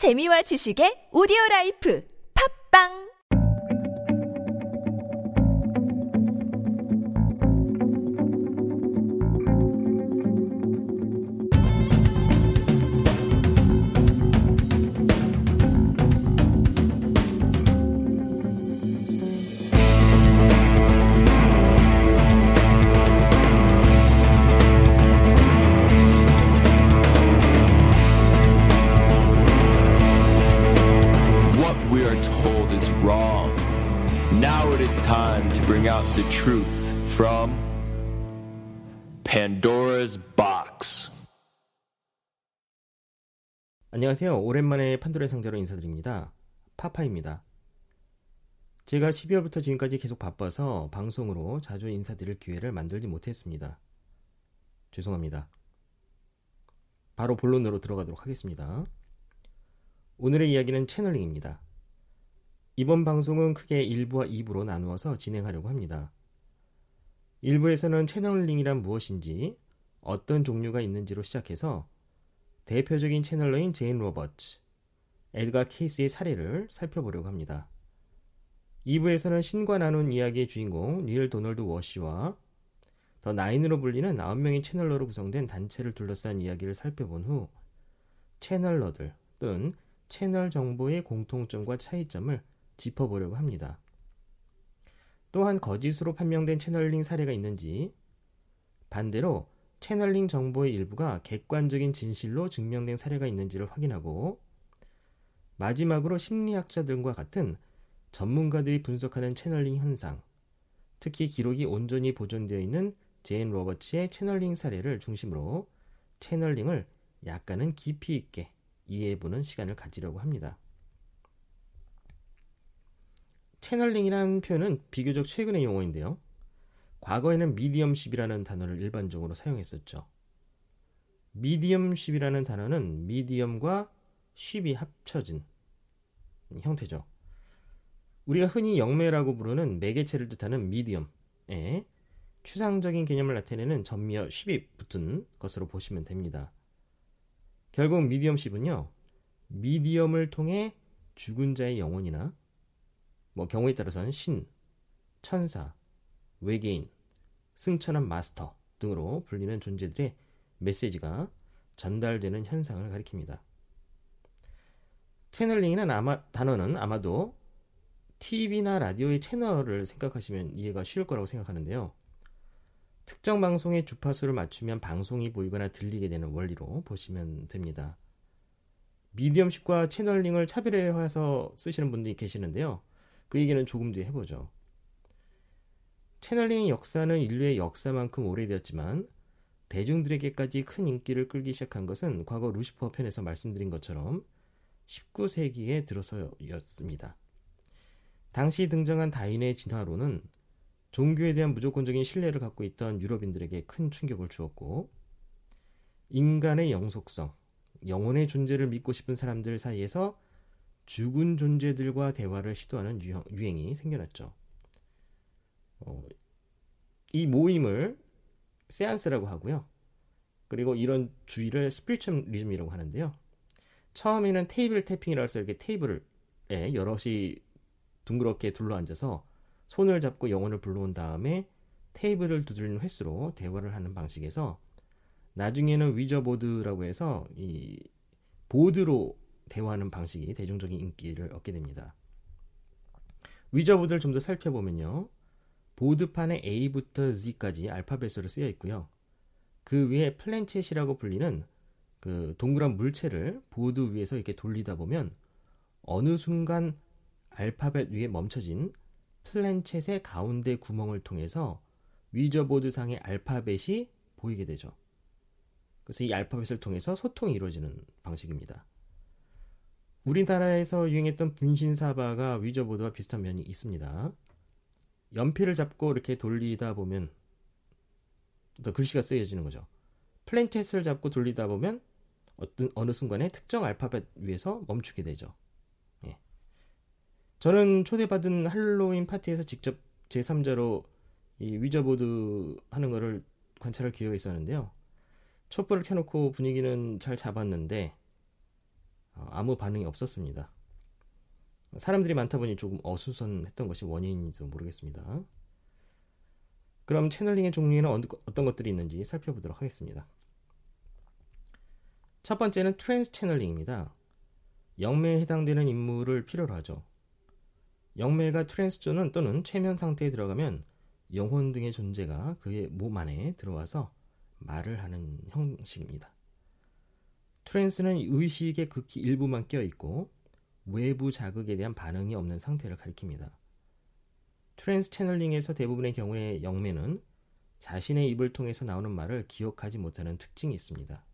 재미와 지식의 오디오 라이프. 팝빵 안녕하세요. 오랜만에 판도라의 상자로 인사드립니다. 파파입니다. 제가 12월부터 지금까지 계속 바빠서 방송으로 자주 인사드릴 기회를 만들지 못했습니다. 죄송합니다. 바로 본론으로 들어가도록 하겠습니다. 오늘의 이야기는 채널링입니다. 이번 방송은 크게 1부와 2부로 나누어서 진행하려고 합니다. 1부에서는 채널링이란 무엇인지, 어떤 종류가 있는지로 시작해서 대표적인 channeler인 제인 로버츠, 에드가 케이시의 사례를 살펴보려고 합니다. 2부에서는 신과 나눈 이야기의 주인공 닐 도널드 월시와 더 나인으로 불리는 9명의 channeler로 구성된 단체를 둘러싼 이야기를 살펴본 후 channeler들 또는 채널 정보의 공통점과 차이점을 짚어보려고 합니다. 또한 거짓으로 판명된 channeling 사례가 있는지 반대로 channeling 정보의 일부가 객관적인 진실로 증명된 사례가 있는지를 확인하고 마지막으로 심리학자 들과 같은 전문가들이 분석하는 channeling 현상, 특히 기록이 온전히 보존되어 있는 제인 로버츠의 channeling 사례를 중심으로 channeling을 약간은 깊이 있게 이해해보는 시간을 가지려고 합니다. 채널링이라는 표현은 비교적 최근의 용어인데요. 과거에는 미디엄십이라는 단어를 일반적으로 사용했었죠. 미디엄십이라는 단어는 미디엄과 쉽이 합쳐진 형태죠. 우리가 흔히 영매라고 부르는 매개체를 뜻하는 미디엄에 추상적인 개념을 나타내는 전미어 쉽이 붙은 것으로 보시면 됩니다. 결국 미디엄십은요, 미디엄을 통해 죽은 자의 영혼이나 뭐 경우에 따라서는 신, 천사, 외계인, 승천한 마스터 등으로 불리는 존재들의 메시지가 전달되는 현상을 가리킵니다. 채널링이라는 아마, 단어는 아마도 TV나 라디오의 채널을 생각하시면 이해가 쉬울 거라고 생각하는데요. 특정 방송의 주파수를 맞추면 방송이 보이거나 들리게 되는 원리로 보시면 됩니다. 미디엄십과 채널링을 차별화해서 쓰시는 분들이 계시는데요. 그 얘기는 조금 뒤에 해보죠. 채널링의 역사는 인류의 역사만큼 오래되었지만 대중들에게까지 큰 인기를 끌기 시작한 것은 과거 루시퍼 편에서 말씀드린 것처럼 19세기에 들어서였습니다. 당시 등장한 다인의 진화론은 종교에 대한 무조건적인 신뢰를 갖고 있던 유럽인들에게 큰 충격을 주었고 인간의 영속성, 영혼의 존재를 믿고 싶은 사람들 사이에서 죽은 존재들과 대화를 시도하는 유행, 이 생겨났죠. 어, 이 모임을 세안스라고 하고요. 그리고 이런 주의를 스피리추얼리즘이라고 하는데요. 처음에는 테이블 태핑이라고 해서 이렇게 테이블에 여럿이 둥그렇게 둘러앉아서 손을 잡고 영혼을 불러온 다음에 테이블을 두드리는 횟수로 대화를 하는 방식에서 나중에는 Ouija board라고 해서 이 보드로 대화하는 방식이 대중적인 인기를 얻게 됩니다. Ouija board를 좀 더 살펴보면요. 보드판에 A부터 Z까지 알파벳으로 쓰여 있고요. 그 위에 planchette이라고 불리는 그 동그란 물체를 보드 위에서 이렇게 돌리다 보면 어느 순간 알파벳 위에 멈춰진 플랜쳇의 가운데 구멍을 통해서 위저보드 상의 알파벳이 보이게 되죠. 그래서 이 알파벳을 통해서 소통이 이루어지는 방식입니다. 우리나라에서 유행했던 분신사바가 위저보드와 비슷한 면이 있습니다. 연필을 잡고 이렇게 돌리다 보면 또 글씨가 쓰여지는 거죠. 플랜쳇을 잡고 돌리다 보면 어떤 어느 순간에 특정 알파벳 위에서 멈추게 되죠. 예. 저는 초대받은 할로윈 파티에서 직접 제3자로 이 위저보드 하는 거를 관찰할 기회가 있었는데요. 촛불을 켜놓고 분위기는 잘 잡았는데 어, 아무 반응이 없었습니다. 사람들이 많다 보니 조금 어수선했던 것이 원인인지도 모르겠습니다. 그럼 채널링의 종류에는 어떤 것들이 있는지 살펴보도록 하겠습니다. 첫 번째는 trance channeling입니다. 영매에 해당되는 인물을 필요로 하죠. 영매가 trance 또는 최면 상태에 들어가면 영혼 등의 존재가 그의 몸 안에 들어와서 말을 하는 형식입니다. trance는 의식의 극히 일부만 깨 있고 외부 자극에 대한 반응이 없는 상태를 가리킵니다. trance channeling에서 대부분의 경우에 영매는 자신의 입을 통해서 나오는 말을 기억하지 못하는 특징이 있습니다.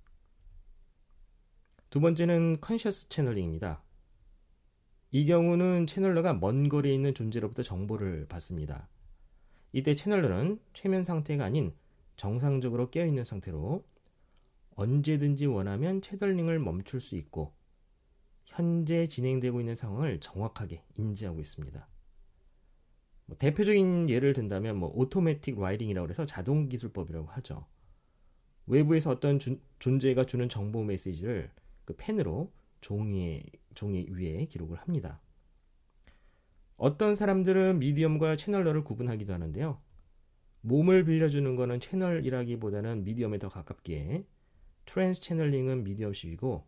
두 번째는 conscious channeling입니다. 이 경우는 channeler가 먼 거리에 있는 존재로부터 정보를 받습니다. 이때 channeler는 최면 상태가 아닌 정상적으로 깨어있는 상태로 언제든지 원하면 channeling을 멈출 수 있고 현재 진행되고 있는 상황을 정확하게 인지하고 있습니다. 뭐 대표적인 예를 든다면 뭐 오토매틱 라이딩이라고 해서 자동 기술법이라고 하죠. 외부에서 어떤 주, 존재가 주는 정보 메시지를 그 펜으로 종이에 종이 위에 기록을 합니다. 어떤 사람들은 미디엄과 채널러를 구분하기도 하는데요. 몸을 빌려주는 것은 채널이라기보다는 미디엄에 더 가깝기에 trance channeling은 mediumship이고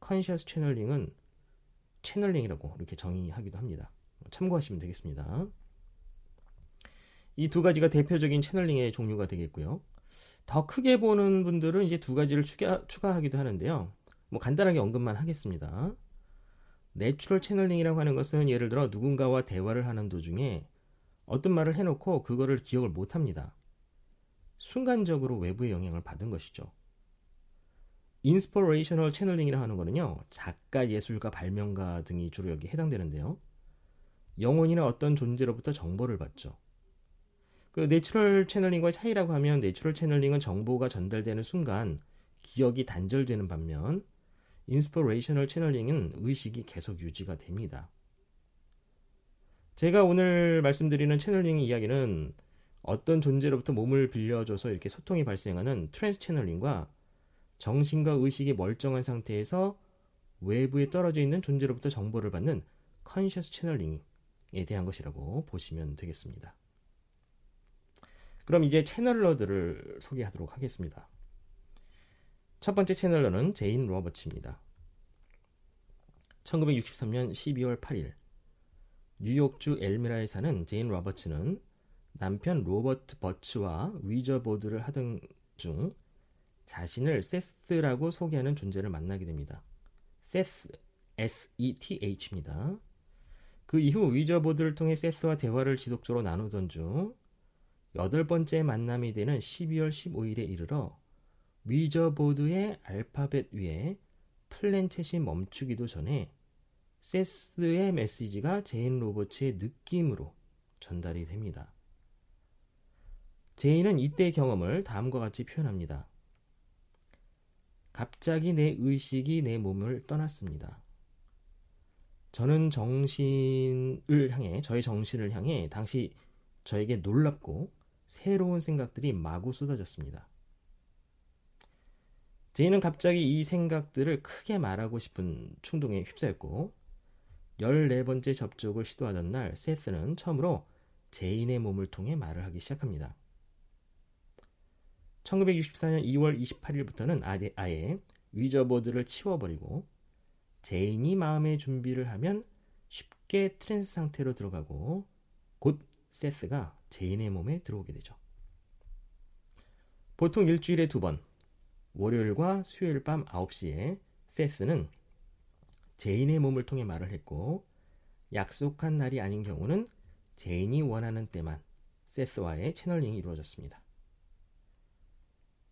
conscious channeling은 channeling이라고 이렇게 정의하기도 합니다. 참고하시면 되겠습니다. 이 두 가지가 대표적인 channeling의 종류가 되겠고요. 더 크게 보는 분들은 이제 두 가지를 추가, 추가하기도 하는데요. 뭐 간단하게 언급만 하겠습니다. natural channeling이라고 하는 것은 예를 들어 누군가와 대화를 하는 도중에 어떤 말을 해놓고 그거를 기억을 못합니다. 순간적으로 외부의 영향을 받은 것이죠. inspirational channeling이라고 하는 거는요. 작가, 예술가, 발명가 등이 주로 여기 해당되는데요. 영혼이나 어떤 존재로부터 정보를 받죠. 그 natural channeling과의 차이라고 하면 natural channeling은 정보가 전달되는 순간 기억이 단절되는 반면 inspirational channeling은 의식이 계속 유지가 됩니다. 제가 오늘 말씀드리는 channeling 이야기는 어떤 존재로부터 몸을 빌려줘서 이렇게 소통이 발생하는 trance channeling과 정신과 의식이 멀쩡한 상태에서 외부에 떨어져 있는 존재로부터 정보를 받는 conscious channeling에 대한 것이라고 보시면 되겠습니다. 그럼 이제 channeler들을 소개하도록 하겠습니다. 첫 번째 channeler는 제인 로버츠입니다. 1963년 12월 8일 뉴욕주 엘미라에 사는 제인 로버츠는 남편 로버트 버츠와 Ouija board를 하던 중 자신을 세스라고 소개하는 존재를 만나게 됩니다. 세스, S-E-T-H입니다. 그 이후 Ouija board를 통해 세스와 대화를 지속적으로 나누던 중 여덟 번째 만남이 되는 12월 15일에 이르러 Ouija board의 알파벳 위에 planchette이 멈추기도 전에 세스의 메시지가 제인 로버츠의 느낌으로 전달이 됩니다. 제인은 이때 경험을 다음과 같이 표현합니다. 갑자기 내 의식이 내 몸을 떠났습니다. 저는 정신을 향해, 저의 정신을 향해 당시 저에게 놀랍고 새로운 생각들이 마구 쏟아졌습니다. 제인은 갑자기 이 생각들을 크게 말하고 싶은 충동에 휩싸였고 14번째 접촉을 시도하던 날 세스는 처음으로 제인의 몸을 통해 말을 하기 시작합니다. 1964년 2월 28일부터는 아예 Ouija board를 치워버리고 제인이 마음의 준비를 하면 쉽게 trance 상태로 들어가고 곧 세스가 제인의 몸에 들어오게 되죠. 보통 일주일에 두 번, 월요일과 수요일 밤 9시에 세스는 제인의 몸을 통해 말을 했고 약속한 날이 아닌 경우는 제인이 원하는 때만 세스와의 channeling이 이루어졌습니다.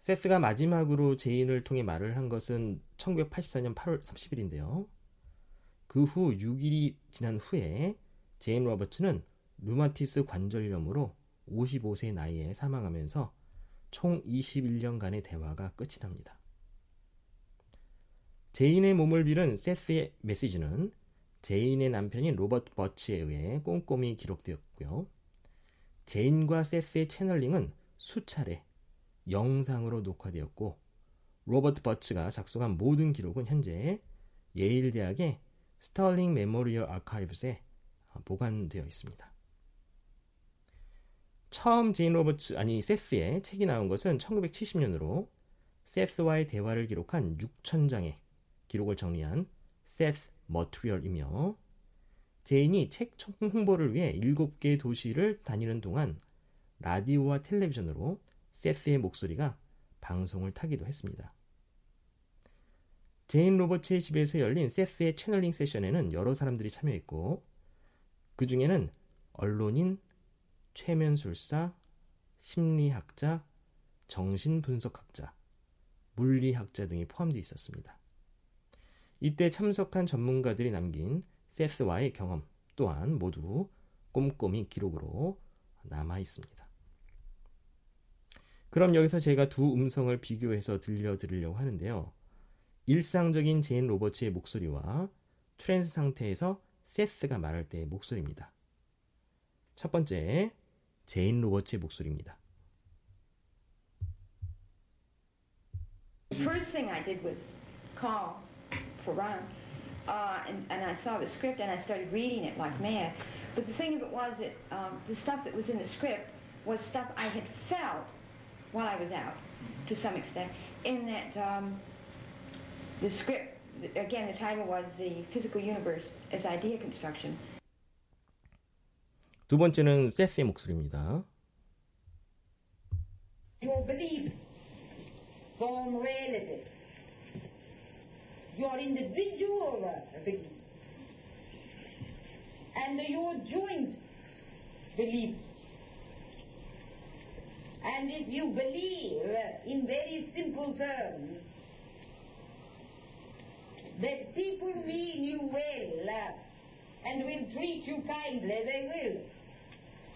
세스가 마지막으로 제인을 통해 말을 한 것은 1984년 8월 30일인데요. 그 후 6일이 지난 후에 제인 로버츠는 루마티스 관절염으로 55세 나이에 사망하면서 총 21년간의 대화가 끝이 납니다. 제인의 몸을 빌은 세스의 메시지는 제인의 남편인 로버트 버츠에 의해 꼼꼼히 기록되었고요. 제인과 세스의 channeling은 수차례 영상으로 녹화되었고 로버트 버츠가 작성한 모든 기록은 현재 예일 대학의 스털링 메모리얼 아카이브스에 보관되어 있습니다. 처음 제인 로버츠 아니 세스의 책이 나온 것은 1970년으로 세스와의 대화를 기록한 6천장의 기록을 정리한 Seth Material이며 제인이 책 홍보를 위해 7개의 도시를 다니는 동안 라디오와 텔레비전으로 세스의 목소리가 방송을 타기도 했습니다. 제인 로버츠의 집에서 열린 세스의 채널링 세션에는 여러 사람들이 참여했고 그 중에는 언론인, 최면술사, 심리학자, 정신분석학자, 물리학자 등이 포함되어 있었습니다. 이때 참석한 전문가들이 남긴 세스와의 경험 또한 모두 꼼꼼히 기록으로 남아 있습니다. 그럼 여기서 제가 두 음성을 비교해서 들려드리려고 하는데요. 일상적인 제인 로버츠의 목소리와 트랜스 상태에서 세스가 말할 때의 목소리입니다. 첫 번째, 제인 로버츠의 목소리입니다. First thing I did was call for Ron, uh, and, and I saw the script and I started reading it like mad. But the thing of it was that um, the stuff that was in the script was stuff I had felt while I was out, to some extent, in that um, the script, again, the title was The Physical Universe as Idea Construction. 두 번째는 세스의 목소리입니다. Your beliefs form relative. Your individual beliefs and your joint beliefs. and if you believe in very simple terms that people mean you well uh, and will treat you kindly, they will.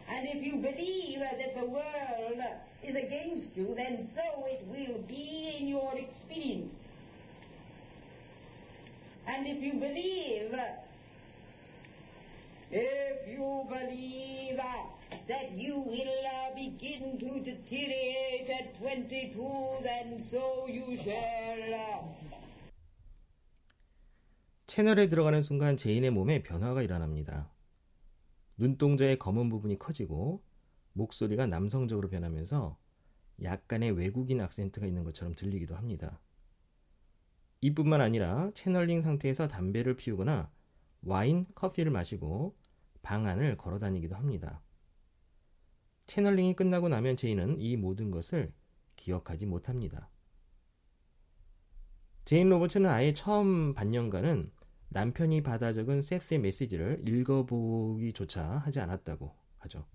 And if you believe that the world is against you, then so it will be in your experience. And if you believe, if you believe uh, that you will uh, begin to deteriorate at 22, then so you shall. Uh, 채널에 들어가는 순간 제인의 몸에 변화가 일어납니다. 눈동자의 검은 부분이 커지고 목소리가 남성적으로 변하면서 약간의 외국인 악센트가 있는 것처럼 들리기도 합니다. 이뿐만 아니라 채널링 상태에서 담배를 피우거나 와인, 커피를 마시고 방 안을 걸어 다니기도 합니다. 채널링이 끝나고 나면 제인은 이 모든 것을 기억하지 못합니다. 제인 로버츠는 아예 처음 반년간은 남편이 받아 적은 세스의 메시지를 읽어보기조차 하지 않았다고 하죠.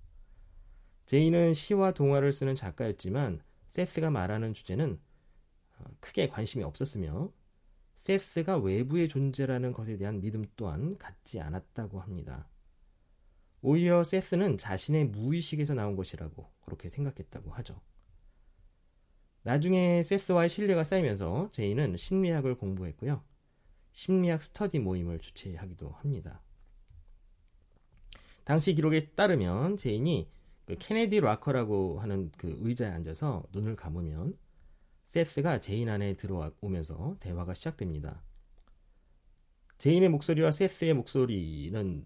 제인은 시와 동화를 쓰는 작가였지만 세스가 말하는 주제는 어, 크게 관심이 없었으며 세스가 외부의 존재라는 것에 대한 믿음 또한 갖지 않았다고 합니다. 오히려 세스는 자신의 무의식에서 나온 것이라고 그렇게 생각했다고 하죠. 나중에 세스와의 신뢰가 쌓이면서 제인은 심리학을 공부했고요. 심리학 스터디 모임을 주최하기도 합니다. 당시 기록에 따르면 제인이 그 케네디 rocker라고 하는 그 의자에 앉아서 눈을 감으면 세스가 제인 안에 들어오면서 대화가 시작됩니다. 제인의 목소리와 세스의 목소리는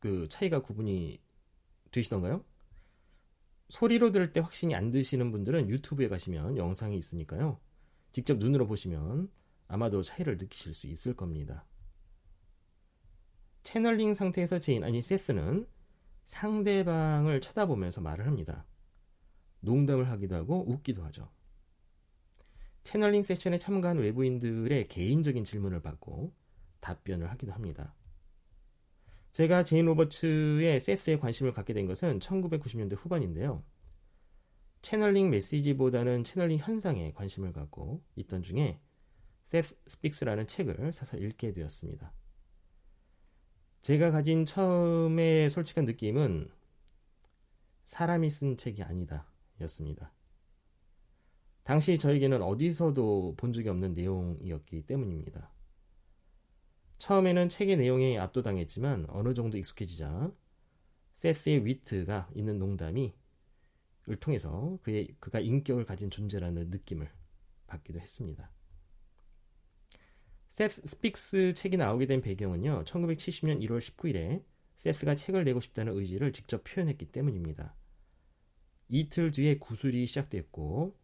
그 차이가 구분이 되시던가요? 소리로 들을 때 확신이 안 드시는 분들은 유튜브에 가시면 영상이 있으니까요. 직접 눈으로 보시면 아마도 차이를 느끼실 수 있을 겁니다. 채널링 상태에서 제인 아니 세스는 상대방을 쳐다보면서 말을 합니다. 농담을 하기도 하고 웃기도 하죠. 채널링 세션에 참가한 외부인들의 개인적인 질문을 받고 답변을 하기도 합니다. 제가 제인 로버츠의 세스에 관심을 갖게 된 것은 1990년대 후반인데요. 채널링 메시지보다는 채널링 현상에 관심을 갖고 있던 중에 Seth Speaks라는 책을 사서 읽게 되었습니다. 제가 가진 처음의 솔직한 느낌은 사람이 쓴 책이 아니다 였습니다. 당시 저에게는 어디서도 본 적이 없는 내용이었기 때문입니다. 처음에는 책의 내용에 압도당했지만 어느 정도 익숙해지자 세스의 위트가 있는 농담이 을 통해서 그의 그가 인격을 가진 존재라는 느낌을 받기도 했습니다. Seth Speaks 책이 나오게 된 배경은요. 1970년 1월 19일에 세스가 책을 내고 싶다는 의지를 직접 표현했기 때문입니다. 이틀 뒤에 구술이 시작됐고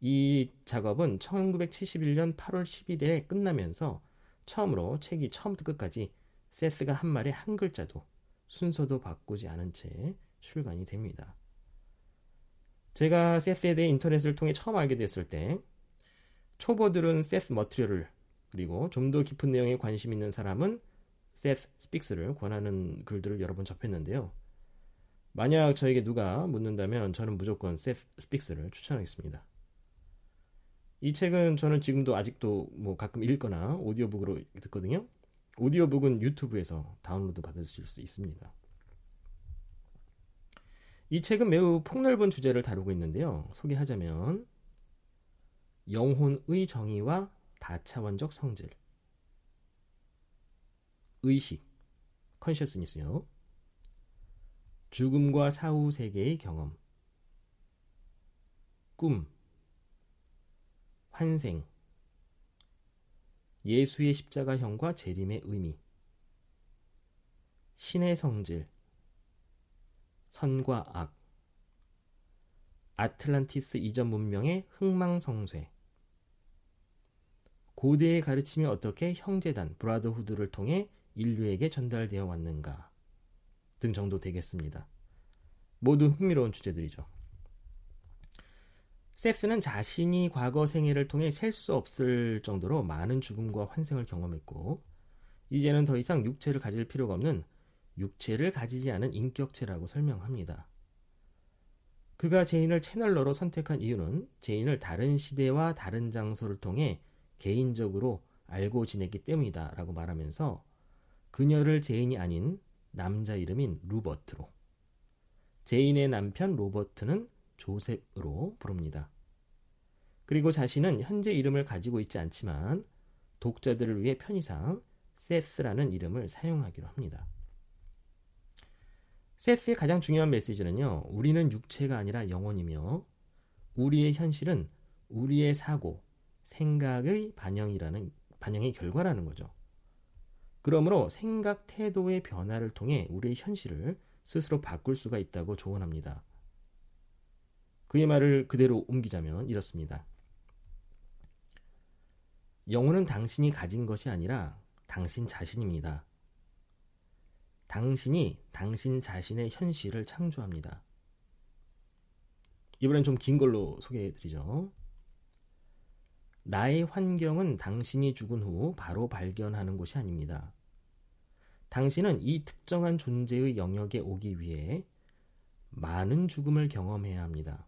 이 작업은 1971년 8월 10일에 끝나면서 처음으로 책이 처음부터 끝까지 세스가 한 말의 한 글자도 순서도 바꾸지 않은 채 출간이 됩니다. 제가 세스에 대해 인터넷을 통해 처음 알게 됐을 때 초보들은 Seth Material을 그리고 좀 더 깊은 내용에 관심 있는 사람은 Seth Speaks를 권하는 글들을 여러 번 접했는데요. 만약 저에게 누가 묻는다면 저는 무조건 Seth Speaks를 추천하겠습니다. 이 책은 저는 지금도 아직도 뭐 가끔 읽거나 오디오북으로 듣거든요. 오디오북은 유튜브에서 다운로드 받으실 수 있습니다. 이 책은 매우 폭넓은 주제를 다루고 있는데요. 소개하자면 영혼의 정의와 다차원적 성질, 의식, 컨셔스니스요. 죽음과 사후 세계의 경험, 꿈, 환생, 예수의 십자가형과 재림의 의미, 신의 성질, 선과 악, 아틀란티스 이전 문명의 흥망성쇠, 고대의 가르침이 어떻게 형제단, 브라더후드를 통해 인류에게 전달되어 왔는가? 등 정도 되겠습니다. 모두 흥미로운 주제들이죠. 세스는 자신이 과거 생애를 통해 셀 수 없을 정도로 많은 죽음과 환생을 경험했고, 이제는 더 이상 육체를 가질 필요가 없는 육체를 가지지 않은 인격체라고 설명합니다. 그가 제인을 채널러로 선택한 이유는 제인을 다른 시대와 다른 장소를 통해 개인적으로 알고 지냈기 때문이다 라고 말하면서 그녀를 제인이 아닌 남자 이름인 루버트로 제인의 남편 로버트는 조셉으로 부릅니다. 그리고 자신은 현재 이름을 가지고 있지 않지만 독자들을 위해 편의상 세스라는 이름을 사용하기로 합니다. 세스의 가장 중요한 메시지는요, 우리는 육체가 아니라 영혼이며, 우리의 현실은 우리의 사고, 생각의 반영이라는, 반영의 결과라는 거죠. 그러므로 생각 태도의 변화를 통해 우리의 현실을 스스로 바꿀 수가 있다고 조언합니다. 그의 말을 그대로 옮기자면 이렇습니다. 영혼은 당신이 가진 것이 아니라 당신 자신입니다. 당신이 당신 자신의 현실을 창조합니다. 이번엔 좀 긴 걸로 소개해 드리죠. 나의 환경은 당신이 죽은 후 바로 발견하는 곳이 아닙니다. 당신은 이 특정한 존재의 영역에 오기 위해 많은 죽음을 경험해야 합니다.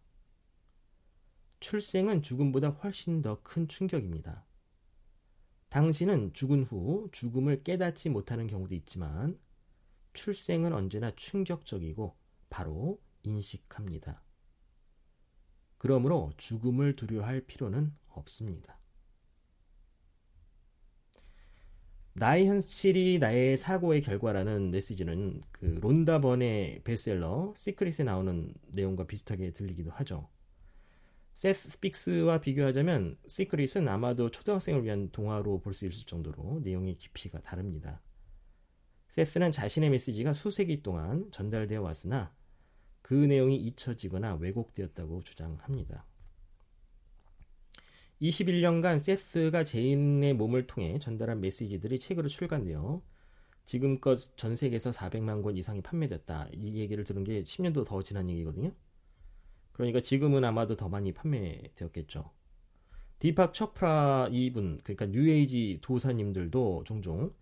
출생은 죽음보다 훨씬 더 큰 충격입니다. 당신은 죽은 후 죽음을 깨닫지 못하는 경우도 있지만 출생은 언제나 충격적이고 바로 인식합니다. 그러므로 죽음을 두려워할 필요는 없습니다. 나의 현실이 나의 사고의 결과라는 메시지는 그 론다 번의 베스트셀러 시크릿에 나오는 내용과 비슷하게 들리기도 하죠. Seth Speaks와 비교하자면 시크릿은 아마도 초등학생을 위한 동화로 볼 수 있을 정도로 내용의 깊이가 다릅니다. 세스는 자신의 메시지가 수세기 동안 전달되어 왔으나 그 내용이 잊혀지거나 왜곡되었다고 주장합니다. 21년간 세스가 제인의 몸을 통해 전달한 메시지들이 책으로 출간되어 지금껏 전 세계에서 400만 권 이상이 판매됐다. 이 얘기를 들은 게 10년도 더 지난 얘기거든요. 그러니까 지금은 아마도 더 많이 판매되었겠죠. 디팍 초프라 이분, 그러니까 뉴에이지 도사님들도 종종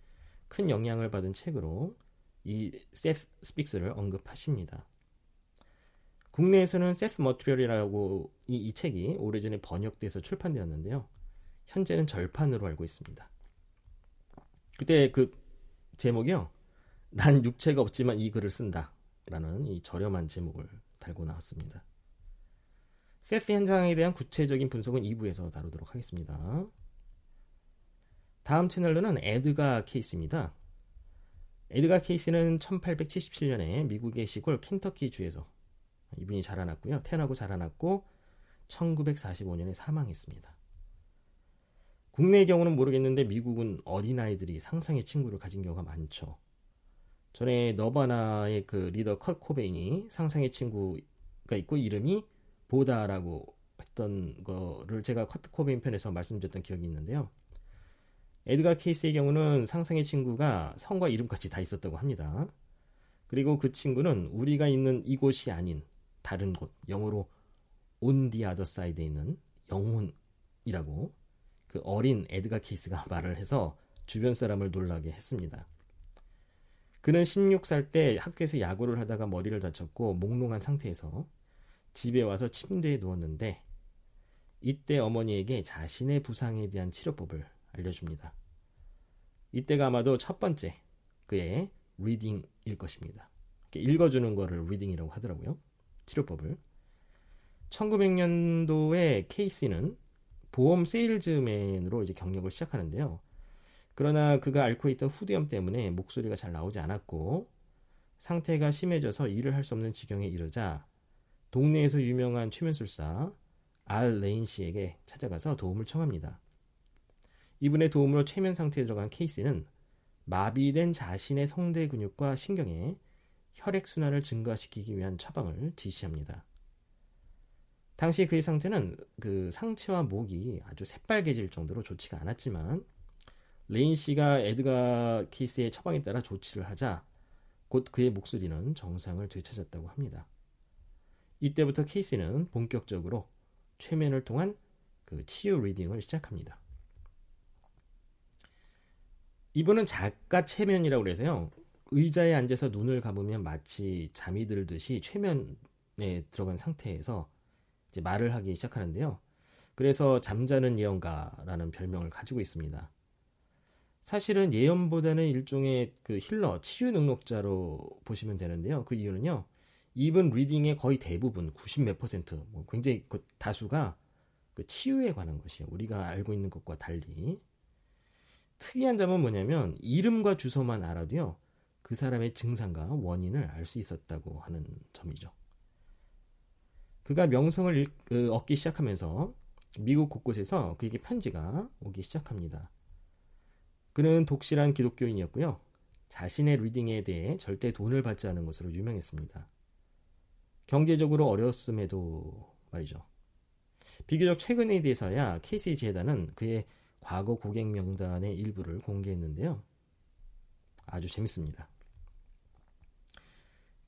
큰 영향을 받은 책으로 이 Seth Speaks를 언급하십니다. 국내에서는 Seth Material이라고 이, 이 책이 오래전에 번역돼서 출판되었는데요. 현재는 절판으로 알고 있습니다. 그때 그 제목이요. 난 육체가 없지만 이 글을 쓴다. 라는 이 저렴한 제목을 달고 나왔습니다. 세스 현상에 대한 구체적인 분석은 2부에서 다루도록 하겠습니다. 다음 channeler는 에드가 케이시입니다. 에드가 케이스는 1877년에 미국의 시골 켄터키 주에서 이분이 자라났고요. 태어나고 자라났고 1945년에 사망했습니다. 국내의 경우는 모르겠는데 미국은 어린아이들이 상상의 친구를 가진 경우가 많죠. 전에 너바나의 그 리더 컷 코베인이 상상의 친구가 있고 이름이 보다라고 했던 거를 제가 컷 코베인 편에서 말씀드렸던 기억이 있는데요. 에드가 케이스의 경우는 상상의 친구가 성과 이름까지 다 있었다고 합니다. 그리고 그 친구는 우리가 있는 이곳이 아닌 다른 곳, 영어로 on the other side에 있는 영혼이라고 그 어린 에드가 케이스가 말을 해서 주변 사람을 놀라게 했습니다. 그는 16살 때 학교에서 야구를 하다가 머리를 다쳤고 몽롱한 상태에서 집에 와서 침대에 누웠는데 이때 어머니에게 자신의 부상에 대한 치료법을 알려줍니다. 이때가 아마도 첫 번째 그의 reading일 것입니다. 읽어주는 거를 reading이라고 하더라고요. 치료법을. 1900년도에 케이시는 보험 세일즈맨으로 이제 경력을 시작하는데요. 그러나 그가 앓고 있던 후두염 때문에 목소리가 잘 나오지 않았고 상태가 심해져서 일을 할 수 없는 지경에 이르자 동네에서 유명한 최면술사 알 레인 씨에게 찾아가서 도움을 청합니다. 이분의 도움으로 최면 상태에 들어간 케이시는 마비된 자신의 성대 근육과 신경에 혈액 순환을 증가시키기 위한 처방을 지시합니다. 당시 그의 상태는 그 상체와 목이 아주 새빨개질 정도로 좋지가 않았지만 레인 씨가 에드가 케이시의 처방에 따라 조치를 하자 곧 그의 목소리는 정상을 되찾았다고 합니다. 이때부터 케이스는 본격적으로 최면을 통한 그 치유 리딩을 시작합니다. 이분은 작가 체면이라고 그래서요. 의자에 앉아서 눈을 감으면 마치 잠이 들듯이 최면에 들어간 상태에서 이제 말을 하기 시작하는데요. 그래서 잠자는 예언가라는 별명을 가지고 있습니다. 사실은 예언보다는 일종의 그 힐러, 치유 능력자로 보시면 되는데요. 그 이유는요. 이분 리딩의 거의 대부분 90 몇 퍼센트, 뭐 굉장히 그 다수가 그 치유에 관한 것이에요. 우리가 알고 있는 것과 달리. 특이한 점은 뭐냐면 이름과 주소만 알아도요. 그 사람의 증상과 원인을 알 수 있었다고 하는 점이죠. 그가 명성을 그, 얻기 시작하면서 미국 곳곳에서 그에게 편지가 오기 시작합니다. 그는 독실한 기독교인이었고요. 자신의 reading에 대해 절대 돈을 받지 않은 것으로 유명했습니다. 경제적으로 어려웠음에도 말이죠. 비교적 최근에 돼서야 케이시 재단은 그의 과거 고객 명단의 일부를 공개했는데요. 아주 재밌습니다.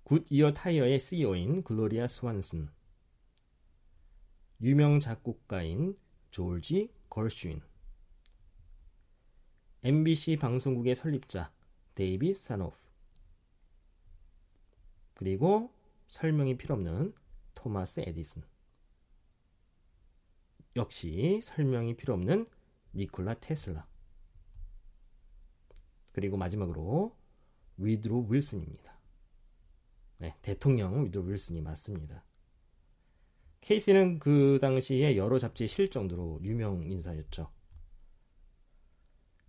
굿이어 타이어의 CEO인 글로리아 스완슨, 유명 작곡가인 조지 거슈인, NBC 방송국의 설립자 데이비 사노프, 그리고 설명이 필요 없는 토마스 에디슨. 역시 설명이 필요 없는 니콜라 테슬라. 그리고 마지막으로 우드로 윌슨입니다. 네, 대통령 우드로 윌슨이 맞습니다. 케이시는 그 당시에 여러 잡지에 실릴 정도로 유명 인사였죠.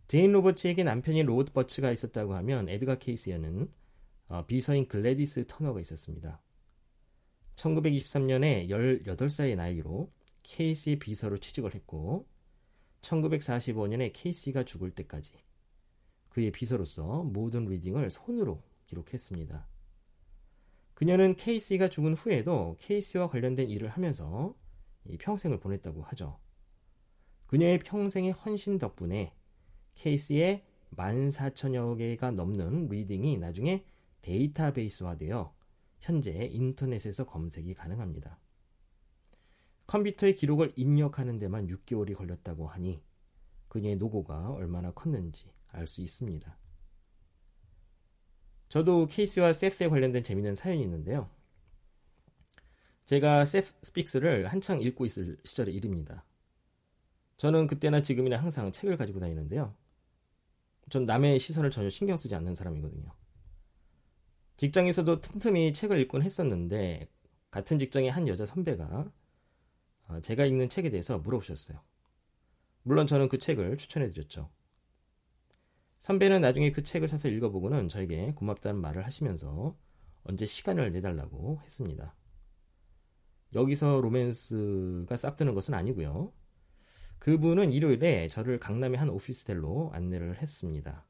제인 로버츠에게 남편인 롭 버츠가 있었다고 하면 에드가 케이시에는 어, 비서인 글래디스 터너가 있었습니다. 1923년에 18살의 나이로 케이시의 비서로 취직을 했고 1945년에 케이시가 죽을 때까지 그의 비서로서 모든 reading을 손으로 기록했습니다. 그녀는 케이시가 죽은 후에도 케이시와 관련된 일을 하면서 평생을 보냈다고 하죠. 그녀의 평생의 헌신 덕분에 케이시의 14,000여 개가 넘는 reading이 나중에 데이터베이스화되어 현재 인터넷에서 검색이 가능합니다. 컴퓨터에 기록을 입력하는 데만 6개월이 걸렸다고 하니 그녀의 노고가 얼마나 컸는지 알 수 있습니다. 저도 케이시와 세스에 관련된 재미있는 사연이 있는데요. 제가 Seth Speaks를 한창 읽고 있을 시절의 일입니다. 저는 그때나 지금이나 항상 책을 가지고 다니는데요. 전 남의 시선을 전혀 신경 쓰지 않는 사람이거든요. 직장에서도 틈틈이 책을 읽곤 했었는데 같은 직장의 한 여자 선배가 어, 제가 읽는 책에 대해서 물어보셨어요. 물론 저는 그 책을 추천해드렸죠. 선배는 나중에 그 책을 사서 읽어보고는 저에게 고맙다는 말을 하시면서 언제 시간을 내달라고 했습니다. 여기서 로맨스가 싹 드는 것은 아니고요. 그분은 일요일에 저를 강남의 한 오피스텔로 안내를 했습니다.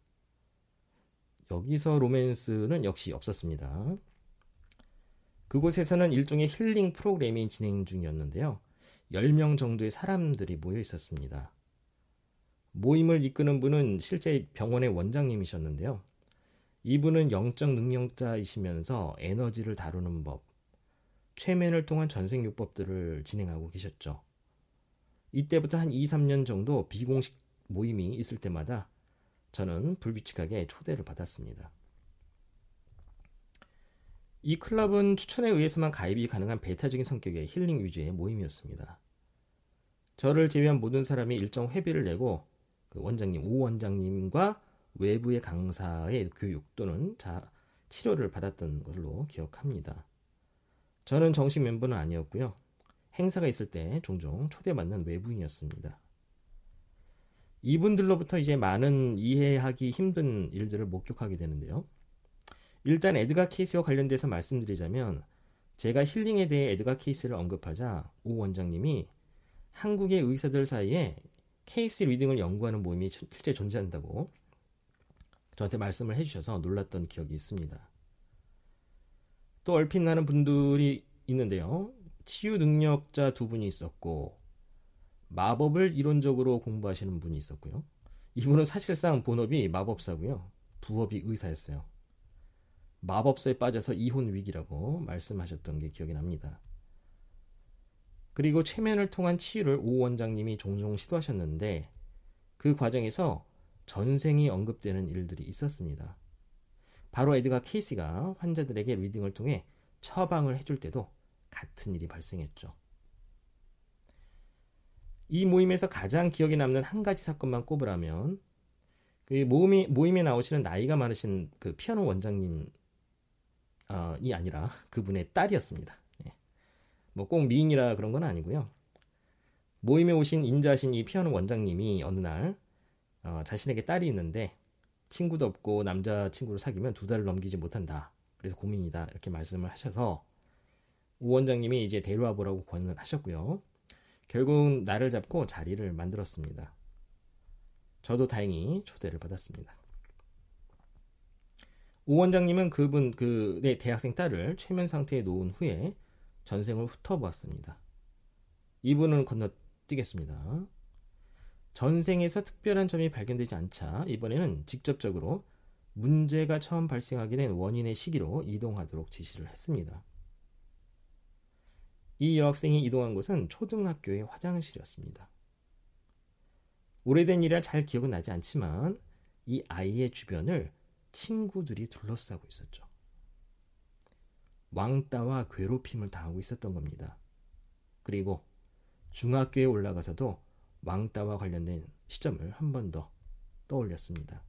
여기서 로맨스는 역시 없었습니다. 그곳에서는 일종의 힐링 프로그램이 진행 중이었는데요. 10명 정도의 사람들이 모여 있었습니다. 모임을 이끄는 분은 실제 병원의 원장님이셨는데요. 이분은 영적 능력자이시면서 에너지를 다루는 법, 최면을 통한 전생요법들을 진행하고 계셨죠. 이때부터 한 2, 3년 정도 비공식 모임이 있을 때마다 저는 불규칙하게 초대를 받았습니다. 이 클럽은 추천에 의해서만 가입이 가능한 배타적인 성격의 힐링 위주의 모임이었습니다. 저를 제외한 모든 사람이 일정 회비를 내고 그 원장님, 오 원장님과 외부의 강사의 교육 또는 자, 치료를 받았던 걸로 기억합니다. 저는 정식 멤버는 아니었고요. 행사가 있을 때 종종 초대받는 외부인이었습니다. 이분들로부터 이제 많은 이해하기 힘든 일들을 목격하게 되는데요. 일단 에드가 케이스와 관련돼서 말씀드리자면 제가 힐링에 대해 에드가 케이스를 언급하자 오 원장님이 한국의 의사들 사이에 케이스 리딩을 연구하는 모임이 실제 존재한다고 저한테 말씀을 해주셔서 놀랐던 기억이 있습니다. 또 얼핏 나는 분들이 있는데요. 치유 능력자 두 분이 있었고 마법을 이론적으로 공부하시는 분이 있었고요. 이분은 사실상 본업이 마법사고요. 부업이 의사였어요. 마법사에 빠져서 이혼 위기라고 말씀하셨던 게 기억이 납니다. 그리고 최면을 통한 치유를 오 원장님이 종종 시도하셨는데 그 과정에서 전생이 언급되는 일들이 있었습니다. 바로 에드가 케이시가 환자들에게 리딩을 통해 처방을 해줄 때도 같은 일이 발생했죠. 이 모임에서 가장 기억에 남는 한 가지 사건만 꼽으라면 그 모임이, 모임에 나오시는 나이가 많으신 그 피아노 원장님이 아니라 그분의 딸이었습니다. 예. 뭐꼭 미인이라 그런 건 아니고요. 모임에 오신 인자신 이 피아노 원장님이 어느 날 어, 자신에게 딸이 있는데 친구도 없고 남자 친구를 사귀면 두 달을 넘기지 못한다. 그래서 고민이다. 이렇게 말씀을 하셔서 우 원장님이 이제 데려와 보라고 권을 하셨고요. 결국 날을 잡고 자리를 만들었습니다. 저도 다행히 초대를 받았습니다. 오 원장님은 그분 그 네, 대학생 딸을 최면 상태에 놓은 후에 전생을 훑어보았습니다. 이분은 건너뛰겠습니다. 전생에서 특별한 점이 발견되지 않자 이번에는 직접적으로 문제가 처음 발생하게 된 원인의 시기로 이동하도록 지시를 했습니다. 이 여학생이 이동한 곳은 초등학교의 화장실이었습니다. 오래된 일이라 잘 기억은 나지 않지만 이 아이의 주변을 친구들이 둘러싸고 있었죠. 왕따와 괴롭힘을 당하고 있었던 겁니다. 그리고 중학교에 올라가서도 왕따와 관련된 시점을 한 번 더 떠올렸습니다.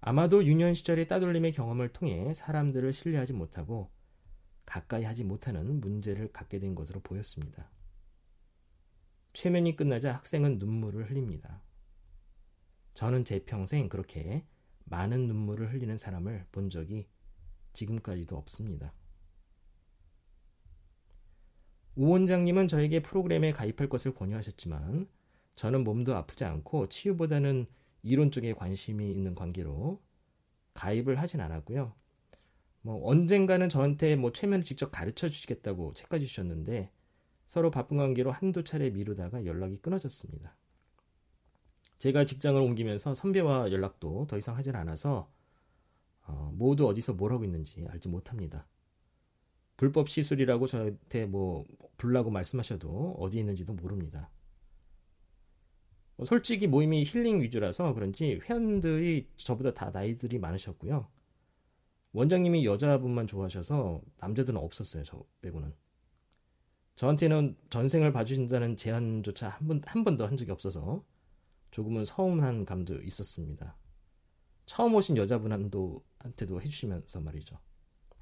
아마도 유년 시절의 따돌림의 경험을 통해 사람들을 신뢰하지 못하고 가까이 하지 못하는 문제를 갖게 된 것으로 보였습니다. 최면이 끝나자 학생은 눈물을 흘립니다. 저는 제 평생 그렇게 많은 눈물을 흘리는 사람을 본 적이 지금까지도 없습니다. 우 원장님은 저에게 프로그램에 가입할 것을 권유하셨지만 저는 몸도 아프지 않고 치유보다는 이론 쪽에 관심이 있는 관계로 가입을 하진 않았고요. 뭐 언젠가는 저한테 뭐 최면을 직접 가르쳐 주시겠다고 책까지 주셨는데 서로 바쁜 관계로 한두 차례 미루다가 연락이 끊어졌습니다. 제가 직장을 옮기면서 선배와 연락도 더 이상 하질 않아서 어, 모두 어디서 뭘 하고 있는지 알지 못합니다. 불법 시술이라고 저한테 뭐 불라고 말씀하셔도 어디 있는지도 모릅니다. 뭐 솔직히 모임이 힐링 위주라서 그런지 회원들이 저보다 다 나이들이 많으셨고요. 원장님이 여자분만 좋아하셔서 남자들은 없었어요. 저 빼고는. 저한테는 전생을 봐주신다는 제안조차 한 번, 한 번도 한 적이 없어서 조금은 서운한 감도 있었습니다. 처음 오신 여자분한테도 해주시면서 말이죠.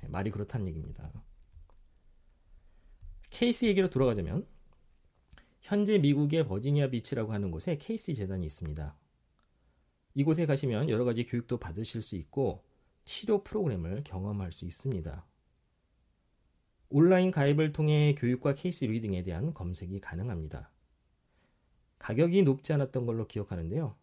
네, 말이 그렇다는 얘기입니다. 케이시 얘기로 돌아가자면 현재 미국의 버지니아 비치라고 하는 곳에 케이시 재단이 있습니다. 이곳에 가시면 여러 가지 교육도 받으실 수 있고 치료 프로그램을 경험할 수 있습니다. 온라인 가입을 통해 교육과 케이시 reading에 대한 검색이 가능합니다. 가격이 높지 않았던 걸로 기억하는데요.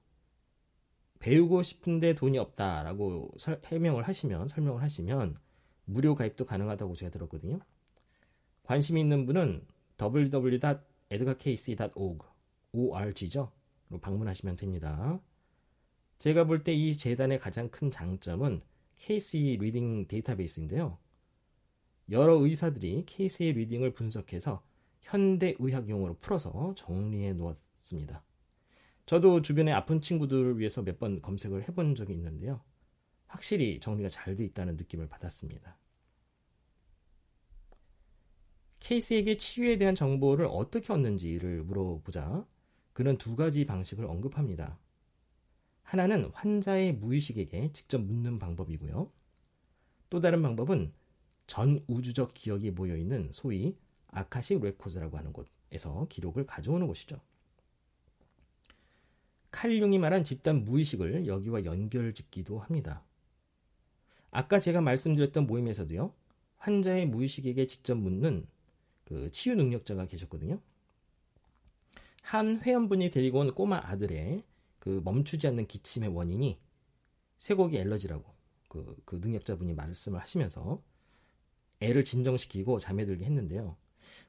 배우고 싶은데 돈이 없다라고 설, 해명을 하시면 설명을 하시면 무료 가입도 가능하다고 제가 들었거든요. 관심 있는 분은 www.edgarcayce.org org죠. 방문하시면 됩니다. 제가 볼 때 이 재단의 가장 큰 장점은 케이시 reading 데이터베이스인데요. 여러 의사들이 케이시의 reading을 분석해서 현대 의학 용어로 풀어서 정리해 놓았습니다. 저도 주변에 아픈 친구들을 위해서 몇 번 검색을 해본 적이 있는데요. 확실히 정리가 잘 돼 있다는 느낌을 받았습니다. 케이스에게 치유에 대한 정보를 어떻게 얻는지를 물어보자 그는 두 가지 방식을 언급합니다. 하나는 환자의 무의식에게 직접 묻는 방법이고요. 또 다른 방법은 전 우주적 기억이 모여 있는 소위 아카식 레코즈라고 하는 곳에서 기록을 가져오는 곳이죠. 칼융이 말한 집단 무의식을 여기와 연결 짓기도 합니다. 아까 제가 말씀드렸던 모임에서도요, 환자의 무의식에게 직접 묻는 그 치유 능력자가 계셨거든요. 한 회원분이 데리고 온 꼬마 아들의 그 멈추지 않는 기침의 원인이 쇠고기 엘러지라고 그, 그 능력자분이 말씀을 하시면서 애를 진정시키고 잠에 들게 했는데요.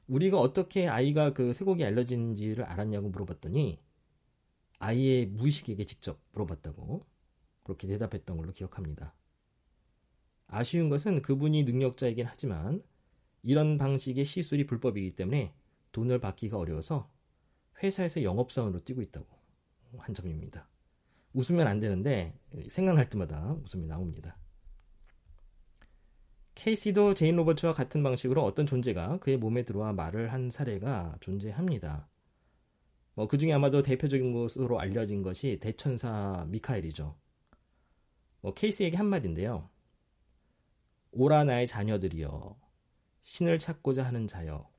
우리가 어떻게 아이가 그 쇠고기 알러지인지를 알았냐고 물어봤더니 아이의 무의식에게 직접 물어봤다고 그렇게 대답했던 걸로 기억합니다. 아쉬운 것은 그분이 능력자이긴 하지만 이런 방식의 시술이 불법이기 때문에 돈을 받기가 어려워서 회사에서 영업사원으로 뛰고 있다고 한 점입니다. 웃으면 안 되는데 생각날 때마다 웃음이 나옵니다. 케이시도 제인 로버츠와 같은 방식으로 어떤 존재가 그의 몸에 들어와 말을 한 사례가 존재합니다. 뭐, 그 중에 아마도 대표적인 것으로 알려진 것이 대천사 미카엘이죠. 뭐, 케이스에게 한 말인데요. 오라 나의 자녀들이여. 신을 찾고자 하는 자여.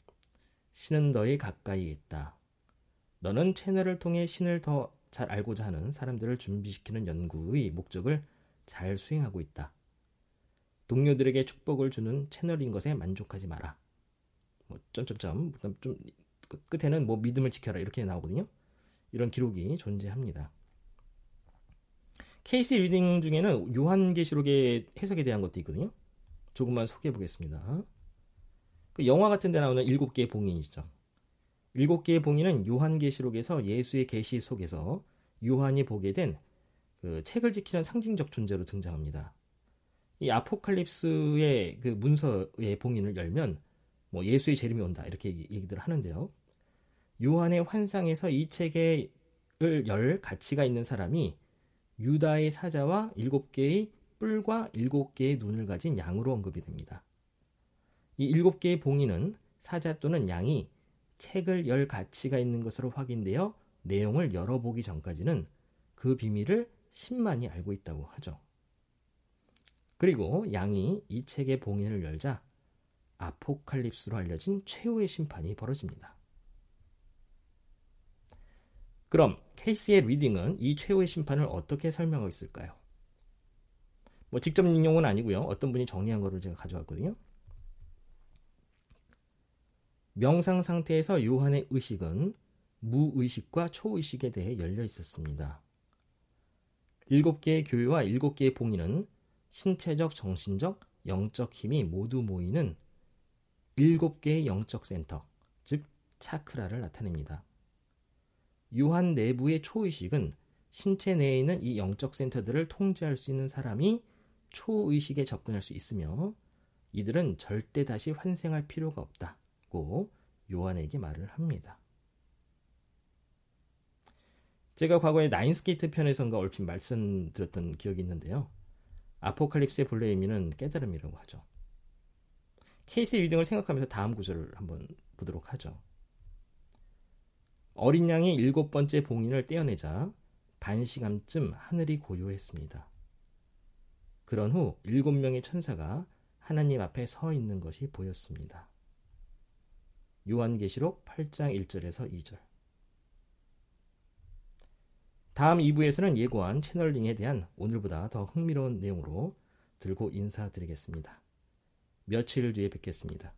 신은 너희 가까이 있다. 너는 채널을 통해 신을 더 잘 알고자 하는 사람들을 준비시키는 연구의 목적을 잘 수행하고 있다. 동료들에게 축복을 주는 채널인 것에 만족하지 마라. 뭐 점점점 좀 끝에는 뭐 믿음을 지켜라 이렇게 나오거든요. 이런 기록이 존재합니다. 케이시 reading 중에는 요한계시록의 해석에 대한 것도 있거든요. 조금만 소개해 보겠습니다. 그 영화 같은 데 나오는 일곱 개의 봉인이죠. 일곱 개의 봉인은 요한계시록에서 예수의 계시 속에서 요한이 보게 된 그 책을 지키는 상징적 존재로 등장합니다. 이 아포칼립스의 그 문서의 봉인을 열면 뭐 예수의 재림이 온다 이렇게 얘기들 하는데요. 요한의 환상에서 이 책을 열 가치가 있는 사람이 유다의 사자와 일곱 개의 뿔과 일곱 개의 눈을 가진 양으로 언급이 됩니다. 이 일곱 개의 봉인은 사자 또는 양이 책을 열 가치가 있는 것으로 확인되어 내용을 열어보기 전까지는 그 비밀을 신만이 알고 있다고 하죠. 그리고 양이 이 책의 봉인을 열자 아포칼립스로 알려진 최후의 심판이 벌어집니다. 그럼 케이시의 reading은 이 최후의 심판을 어떻게 설명하고 있을까요? 뭐 직접 인용은 아니고요. 어떤 분이 정리한 거를 제가 가져왔거든요. 명상 상태에서 요한의 의식은 무의식과 초의식에 대해 열려 있었습니다. 일곱 개의 교회와 일곱 개의 봉인은 신체적, 정신적, 영적 힘이 모두 모이는 일곱 개의 영적 센터, 즉 차크라를 나타냅니다. 요한 내부의 초의식은 신체 내에 있는 이 영적 센터들을 통제할 수 있는 사람이 초의식에 접근할 수 있으며 이들은 절대 다시 환생할 필요가 없다 고 요한에게 말을 합니다. 제가 과거에 나인스케이트 편에선가 얼핏 말씀드렸던 기억이 있는데요. 아포칼립스의 의미는 깨달음이라고 하죠. 케이스 리딩을 생각하면서 다음 구절을 한번 보도록 하죠. 어린 양이 일곱 번째 봉인을 떼어내자 반 시간쯤 하늘이 고요했습니다. 그런 후 일곱 명의 천사가 하나님 앞에 서 있는 것이 보였습니다. 요한계시록 8장 1절에서 2절. 다음 2부에서는 예고한 채널링에 대한 오늘보다 더 흥미로운 내용으로 들고 인사드리겠습니다. 며칠 뒤에 뵙겠습니다.